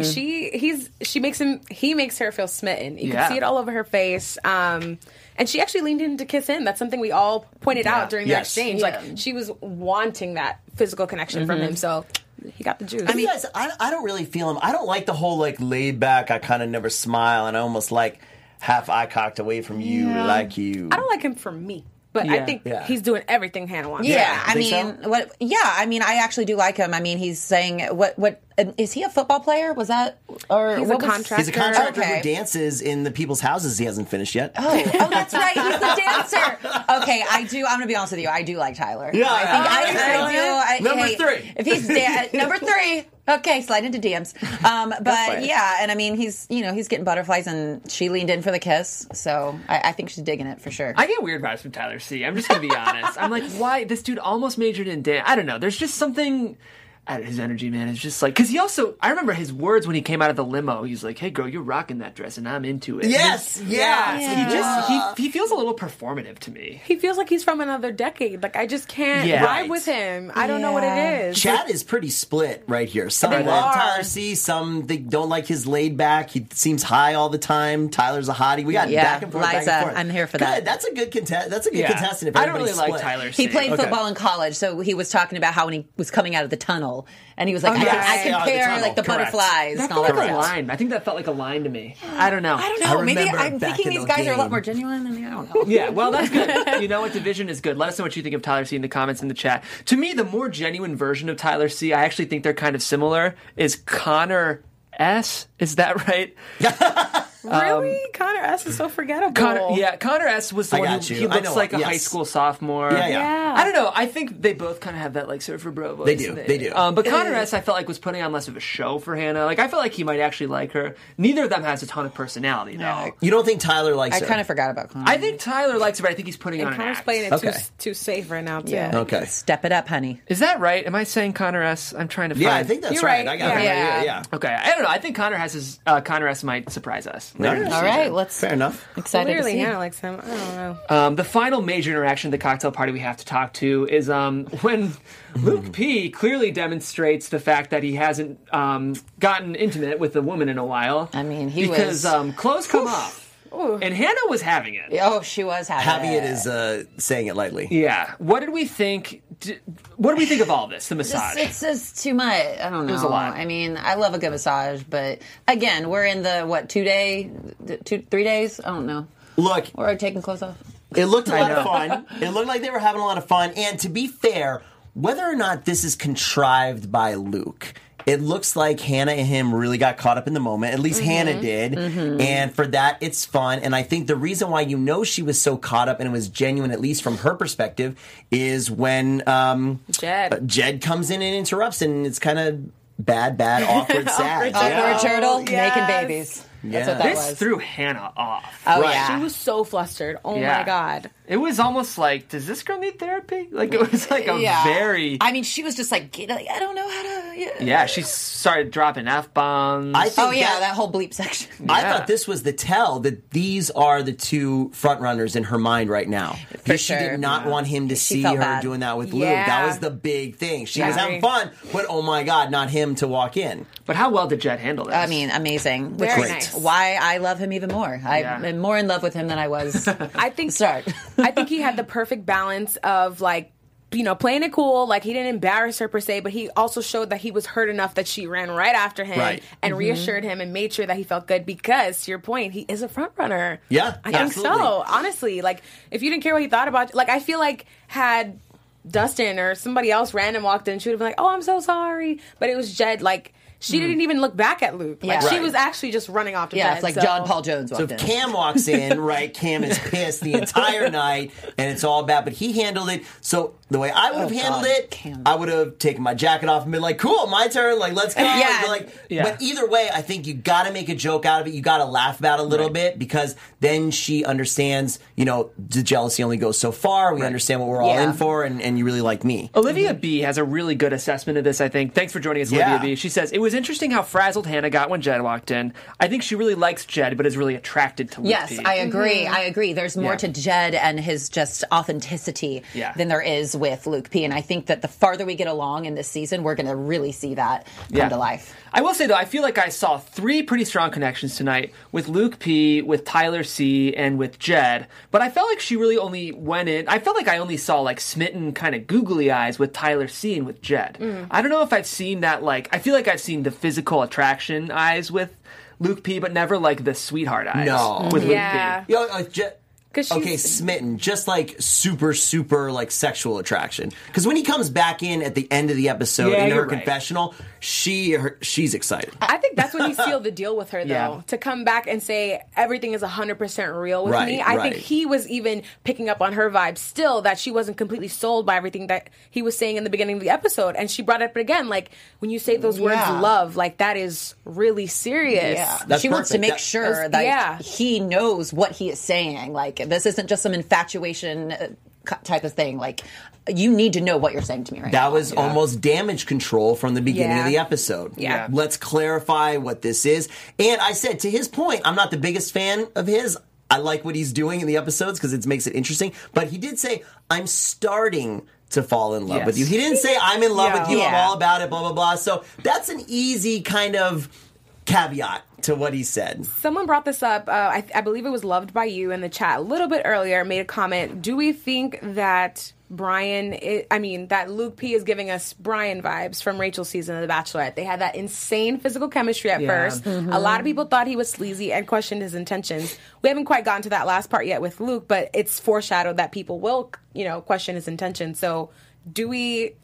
She he's she makes him he makes her feel smitten. You Yeah. can see it all over her face. Um and she actually leaned in to kiss him. That's something we all pointed Yeah. out during their Yes. exchange. Yeah. Like she was wanting that physical connection from him. So he got the juice. I mean, guys, I, I don't really feel him. I don't like the whole like laid back. I kind of never smile, and I almost like half eye cocked away from you, like you. I don't like him for me. But I think Yeah. he's doing everything Hannah wants. Yeah, I mean, so? what? Yeah, I mean, I actually do like him. I mean, he's saying what? What is he a football player? Was that or He's a what was- contractor. He's a contractor Okay. who dances in the people's houses he hasn't finished yet. Oh, oh, that's right. He's the dancer. Okay, I do. I'm gonna be honest with you. I do like Tyler. Yeah, I think I, yeah. I do. I, Number hey, three. If he's da- number three, okay, slide into DMs. Um, but yeah, and I mean, he's you know he's getting butterflies, and she leaned in for the kiss, so I, I think she's digging it for sure. I get weird vibes from Tyler C. I'm just gonna be honest. I'm like, why this dude almost majored in dance? I don't know. There's just something. I don't- His energy, man, is just like because he also. I remember his words when he came out of the limo. He's like, "Hey, girl, you're rocking that dress, and I'm into it." Yes, yeah. He just he, he feels a little performative to me. He feels like he's from another decade. Like I just can't Yeah. vibe Right. with him. I don't know what Yeah. it is. Chad is pretty split right here. Some They love are. Tyler C. Some they don't like his laid back. He seems high all the time. Tyler's a hottie. We got Yeah, back and forth. back Liza, and forth. I'm here for Good. that. That's a good contest. That's a good Yeah. contestant. If I don't really everybody's like. Tyler C. He played Okay. football in college, so he was talking about how when he was coming out of the tunnel, and he was like, oh, I, yes. can, I Yeah, the compare like the correct. butterflies That and all felt that like a line. I think that felt like a line to me. I don't know. I don't I know. Maybe I'm thinking these the guys are a lot more genuine. And I don't know. Yeah, well, that's good. you know what? Division is good. Let us know what you think of Tyler C in the comments in the chat. To me, the more genuine version of Tyler C, I actually think they're kind of similar, is Connor S. Is that right? Really? Connor S is so forgettable. Connor, yeah, Connor S was the I one got who you. he I looks know, like a yes. high school sophomore. Yeah, yeah. Yeah. I don't know. I think they both kind of have that like surfer bro voice. They do, and they do. Um, but Connor S, I felt like was putting on less of a show for Hannah. Like I felt like he might actually like her. Neither of them has a ton of personality though. You don't think Tyler likes her? I her? kind of forgot about Connor. I think Tyler likes her, but I think he's putting And on an Connor's act. playing it Okay. too, too safe right now, too. yeah. Okay. Step it up, honey. Is that right? Am I saying Connor S? I'm trying to find. Yeah, I think that's You're right. right, I got yeah. it. Yeah, Yeah. yeah. Okay, I don't know. I think Connor has his uh, Connor S might surprise us. Later in the All All season. right, let's. Fair enough. Excited Clearly, to see. Hannah likes him. I don't know. Um, the final major interaction at the cocktail party we have to talk to is um, when Luke P clearly demonstrates the fact that he hasn't um, gotten intimate with a woman in a while. I mean, he because was- um, clothes come off, and Hannah was having it. Oh, she was having it. Having it is uh, saying it lightly. Yeah. What did we think? D- What do we think of all this? The massage. It's, it's just too much. I don't know. It was a lot. I mean, I love a good massage, but again, we're in the what two day, two three days? I don't know. Look, We're taking clothes off. It looked a lot of fun. It looked like they were having a lot of fun. And to be fair, whether or not this is contrived by Luke, it looks like Hannah and him really got caught up in the moment. At least Hannah did. And for that, it's fun. And I think the reason why you know she was so caught up and it was genuine, at least from her perspective, is when um, Jed. uh, Jed comes in and interrupts, and it's kind of bad, bad, awkward, sad. Awkward Yeah. Awkward turtle yes. making babies. That's what that this was. threw Hannah off. oh Right. yeah. She was so flustered. Oh Yeah. my god. It was almost like, does this girl need therapy? Like it was like a yeah. very. I mean, she was just like, like, I don't know how to. Yeah. yeah, she started dropping f bombs. I think Oh yeah, that- that whole bleep section. I thought this was the tell that these are the two front runners in her mind right now. Because she sure. did not want him to see her bad. doing that with Luke. Yeah. That was the big thing. She Yeah. was having fun, but oh my god, not him to walk in. But how well did Jed handle this? I mean, amazing. Which Very is nice. Why I love him even more. I'm Yeah. more in love with him than I was. I think Start. I think he had the perfect balance of like you know playing it cool like he didn't embarrass her per se but he also showed that he was hurt enough that she ran right after him Right. and mm-hmm. reassured him and made sure that he felt good because to your point he is a front runner Yeah, i think absolutely. so honestly like if you didn't care what he thought about like i feel like had dustin or somebody else random walked in she would have been like oh i'm so sorry but it was jed like she hmm. didn't even look back at Luke. Like Yeah. she Right. was actually just running off to yeah, bed. it's like so- John Paul Jones So walked if in. Cam walks in, right, Cam is pissed the entire night and it's all bad, but he handled it. So the way I would have Oh, handled God, it, Cam. I would have taken my jacket off and been like, cool, my turn, like let's go. Yeah. Like, Yeah. But either way, I think you gotta make a joke out of it. You gotta laugh about it a little bit because then she understands, you know, the jealousy only goes so far. We understand what we're all Yeah. in for and, and you really like me. Olivia B has a really good assessment of this, I think. Thanks for joining us, Yeah. Olivia B. She says, It was interesting how frazzled Hannah got when Jed walked in. I think she really likes Jed, but is really attracted to Luke Yes, P. I mm-hmm. agree. I agree. There's more Yeah. to Jed and his just authenticity Yeah. than there is with Luke P. And I think that the farther we get along in this season, we're going to really see that come Yeah. to life. I will say though, I feel like I saw three pretty strong connections tonight with Luke P, with Tyler C, and with Jed. But I felt like she really only went in. I felt like I only saw like smitten kind of googly eyes with Tyler C and with Jed. Mm. I don't know if I've seen that. Like, I feel like I've seen the physical attraction eyes with Luke P, but never like the sweetheart eyes No. with Yeah. Luke P. Yo, uh, Je- 'Cause she's- okay, smitten, just like super, super like sexual attraction. Because when he comes back in at the end of the episode Yeah, in her you're right. confessional, she her, she's excited. I think that's when he sealed the deal with her, though. Yeah. To come back and say everything is 100% real with Right, me. I think he was even picking up on her vibe still that she wasn't completely sold by everything that he was saying in the beginning of the episode. And she brought it up again. Like, when you say those words, love, like, that is really serious. Yeah, That's she wants to perfect. make That- sure that yeah. he knows what he is saying. Like this isn't just some infatuation uh, type of thing. Like you need to know what you're saying to me right now. That was almost damage control from the beginning Yeah. of the episode. Yeah. Let's clarify what this is. And I said, to his point, I'm not the biggest fan of his. I like what he's doing in the episodes because it makes it interesting. But he did say, I'm starting to fall in love Yes. with you. He didn't say, I'm in love with you, I'm all about it, blah, blah, blah. So that's an easy kind of caveat to what he said. Someone brought this up. Uh, I, I believe it was loved by you in the chat a little bit earlier. Made a comment. Do we think that Bryan? i I mean, that Luke P is giving us Bryan vibes from Rachel's season of The Bachelorette. They had that insane physical chemistry at Yeah. first. A lot of people thought he was sleazy and questioned his intentions. We haven't quite gotten to that last part yet with Luke, but it's foreshadowed that people will you know, question his intentions. So, do we?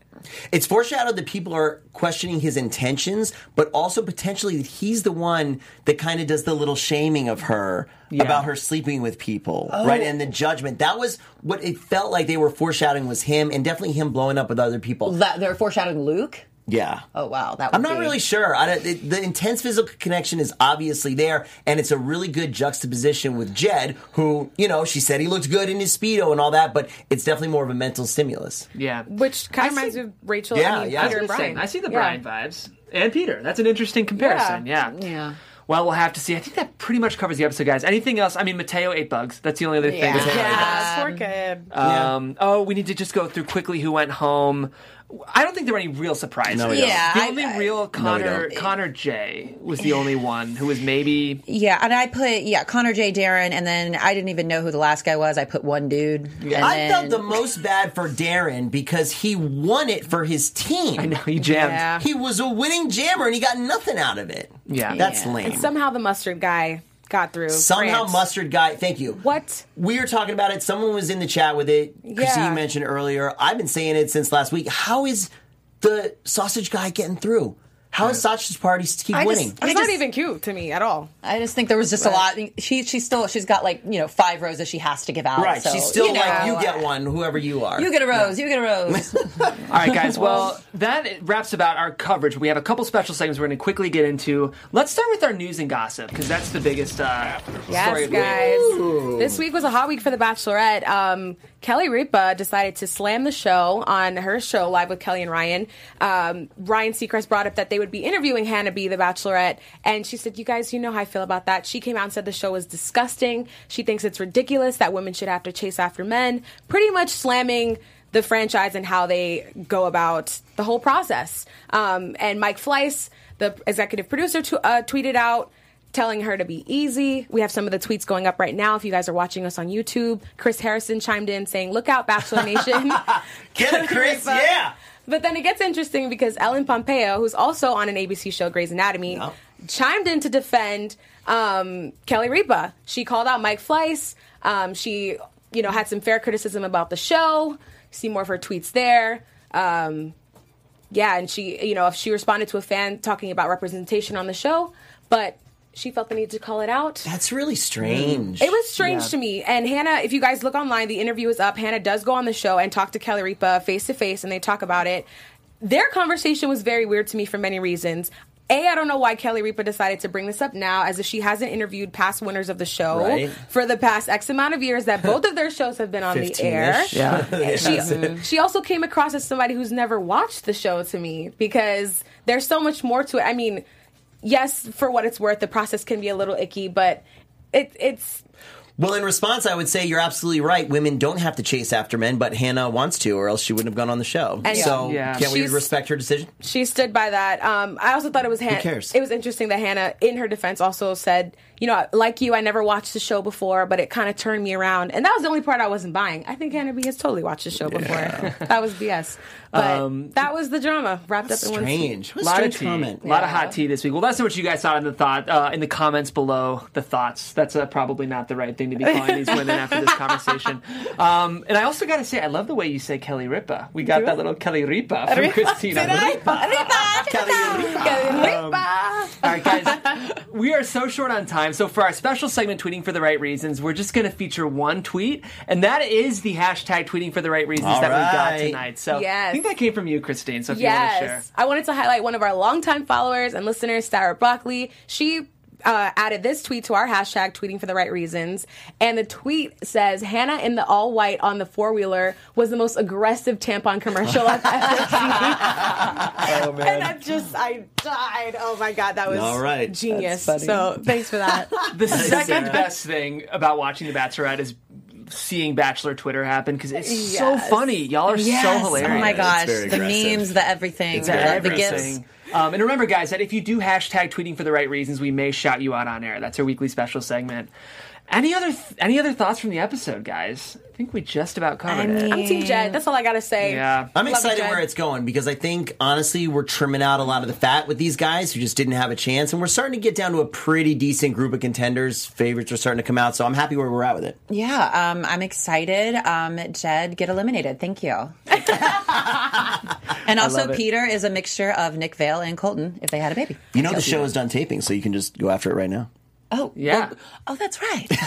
It's foreshadowed that people are questioning his intentions, but also potentially that he's the one that kind of does the little shaming of her Yeah. about her sleeping with people, Oh. right? And the judgment. That was what it felt like they were foreshadowing was him, and definitely him blowing up with other people. That they're foreshadowing Luke. Yeah. Oh wow, that would I'm not be- really sure. I don't, the, the intense physical connection is obviously there, and it's a really good juxtaposition with Jed, who, you know, she said he looked good in his Speedo and all that, but it's definitely more of a mental stimulus. Yeah. Which kind of reminds me of Rachel. Yeah, I mean, yeah. Peter and Bryan. I see the Yeah. Bryan vibes. And Peter. That's an interesting comparison. Yeah. Yeah. Well, we'll have to see. I think that pretty much covers the episode, guys. Anything else? I mean, Mateo ate bugs. That's the only other thing. Yeah. that's- Yeah, poor kid. Um, oh, we need to just go through quickly who went home. I don't think there were any real surprises. No, we don't. Yeah, The I- only I- real Connor don't. Connor J was the only one who was maybe Yeah, and I put yeah Connor J. Daron, and then I didn't even know who the last guy was. I put one dude. and I then- felt the most bad for Daron because he won it for his team. I know he jammed. Yeah. He was a winning jammer and he got nothing out of it. Yeah. That's Yeah. lame. Somehow the mustard guy got through. Somehow France. mustard guy. Thank you. What? We were talking about it. Someone was in the chat with it. Christine Yeah. mentioned earlier. I've been saying it since last week. How is the sausage guy getting through? How is sausage parties keep I just- winning? I It's not just- even cute to me at all. I just think there was just a lot. She she's still she's got like you know five roses she has to give out. right. so, She's still you know, like, you get one, whoever you are. You get a rose. You get a rose. All right, guys. Well, that wraps about our coverage. We have a couple special segments we're going to quickly get into. Let's start with our news and gossip because that's the biggest uh, story Yes, of the week. guys. This week was a hot week for The Bachelorette. Um, Kelly Ripa decided to slam the show on her show, Live with Kelly and Ryan. Um, Ryan Seacrest brought up that they would be interviewing Hannah B, The Bachelorette, and she said, You guys, you know how I feel about that. She came out and said the show was disgusting. She thinks it's ridiculous that women should have to chase after men, pretty much slamming the franchise and how they go about the whole process. Um, and Mike Fleiss, the executive producer, t- uh, tweeted out, telling her to be easy. We have some of the tweets going up right now if you guys are watching us on YouTube. Chris Harrison chimed in saying, Look out, Bachelor Nation. Get it, Chris. Yeah. But then it gets interesting because Ellen Pompeo, who's also on an ABC show, Grey's Anatomy, Yeah. chimed in to defend um, Kelly Ripa. She called out Mike Fleiss. Um, she, you know, had some fair criticism about the show. See more of her tweets there. Um, yeah, and she, you know, if she responded to a fan talking about representation on the show, but she felt the need to call it out. That's really strange. It was strange to me. And Hannah, if you guys look online, the interview is up. Hannah does go on the show and talk to Kelly Ripa face to face, and they talk about it. Their conversation was very weird to me for many reasons. A, I don't know why Kelly Ripa decided to bring this up now, as if she hasn't interviewed past winners of the show Right. for the past X amount of years that both of their shows have been on the 15-ish. air. Yeah. She, she also came across as somebody who's never watched the show to me because there's so much more to it. I mean, yes, for what it's worth, the process can be a little icky, but it, it's Well, in response, I would say you're absolutely right. Women don't have to chase after men, but Hannah wants to, or else she wouldn't have gone on the show. And- so, Yeah. can't we She's- respect her decision? she stood by that. Um, I also thought it was Han- cares? It was interesting that Hannah, in her defense, also said, "You know, like you, I never watched the show before, but it kind of turned me around." And that was the only part I wasn't buying. I think Hannah B has totally watched the show before. that was BS. But Um, that was the drama wrapped up in one scene. Strange. A lot of tea, comment. a lot of hot tea this week. Well, that's what you guys thought in the thought uh, in the comments below. The thoughts. That's uh, probably not the right thing to be calling these women after this conversation. Um, and I also got to say, I love the way you say Kelly Ripa. We got that little Kelly Ripa from Christina. Kelly Ripa. All right, guys, we are so short on time. So for our special segment, tweeting for the right reasons, we're just going to feature one tweet, and that is the hashtag tweeting for the right reasons All that we got tonight. So Yes. I think that came from you, Christine. So if you want to share. Yes. I wanted to highlight one of our longtime followers and listeners, Sarah Broccoli. She uh, added this tweet to our hashtag, tweeting for the right reasons. And the tweet says, Hannah in the all white on the four wheeler was the most aggressive tampon commercial I've ever seen. Oh, man. and that just, I died. Oh my God, that was All right. genius. So thanks for that. The second best thing about watching The Bachelorette is seeing Bachelor Twitter happen because it's so funny. Y'all are so hilarious. Oh my gosh, the aggressive. memes, the everything, It's the, very the gifts. Um, and remember, guys, that if you do hashtag tweeting for the right reasons, we may shout you out on air. That's our weekly special segment. Any other th- any other thoughts from the episode, guys? I think we just about covered I it. I'm Team Jed. That's all I gotta say. Yeah. I'm Love excited Jed. where it's going because I think honestly we're trimming out a lot of the fat with these guys who just didn't have a chance, and we're starting to get down to a pretty decent group of contenders. Favorites are starting to come out, so I'm happy where we're at with it. Yeah, um, I'm excited. Um, Jed, get eliminated. Thank you. and also. Peter is a mixture of Nick Viall and Colton if they had a baby. You know the show is done taping, so you can just go after it right now. Oh, Yeah. well- oh, that's right.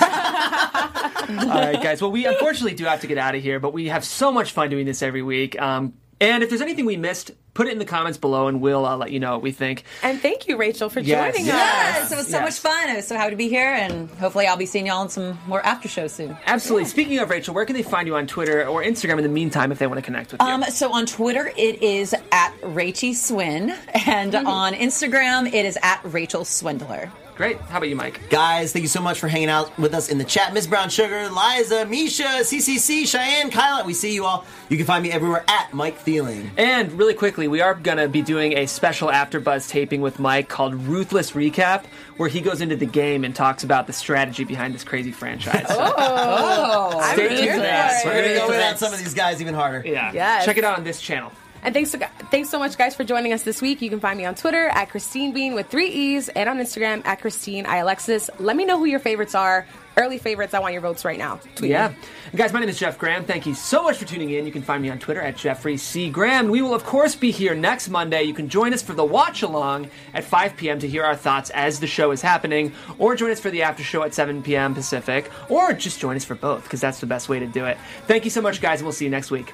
All right, guys. Well, we unfortunately do have to get out of here, but we have so much fun doing this every week. Um, and if there's anything we missed, put it in the comments below, and we'll uh, let you know what we think. And thank you, Rachel, for Yes. joining yes, us. Yes, it was so Yes. much fun. I was so happy to be here, and hopefully, I'll be seeing y'all in some more after shows soon. Absolutely. Speaking of Rachel, where can they find you on Twitter or Instagram in the meantime if they want to connect with you? Um, so on Twitter, it is at Rachie Swin, and on Instagram, it is at Rachel Swindler. Great. How about you, Mike? Guys, thank you so much for hanging out with us in the chat. Miss Brown Sugar, Liza, Misha, CCC, Cheyenne, Kyla, we see you all. You can find me everywhere at Mike Thieling. And really quickly, we are going to be doing a special AfterBuzz taping with Mike called Ruthless Recap, where he goes into the game and talks about the strategy behind this crazy franchise. Oh, I'm Stay tuned for for that. We're going to go in on some of these guys even harder. Yeah. Yes. Check it out on this channel. And thanks, to, thanks so much, guys, for joining us this week. You can find me on Twitter at Christine Bean with three E's and on Instagram at Christine I Alexis. Let me know who your favorites are. Early favorites. I want your votes right now. Tweet Yeah. me. Guys, my name is Jeff Graham. Thank you so much for tuning in. You can find me on Twitter at Jeffrey C. Graham. We will, of course, be here next Monday. You can join us for the watch along at 5 p.m. to hear our thoughts as the show is happening, or join us for the after show at 7 p.m. Pacific, or just join us for both, because that's the best way to do it. Thank you so much, guys, and we'll see you next week.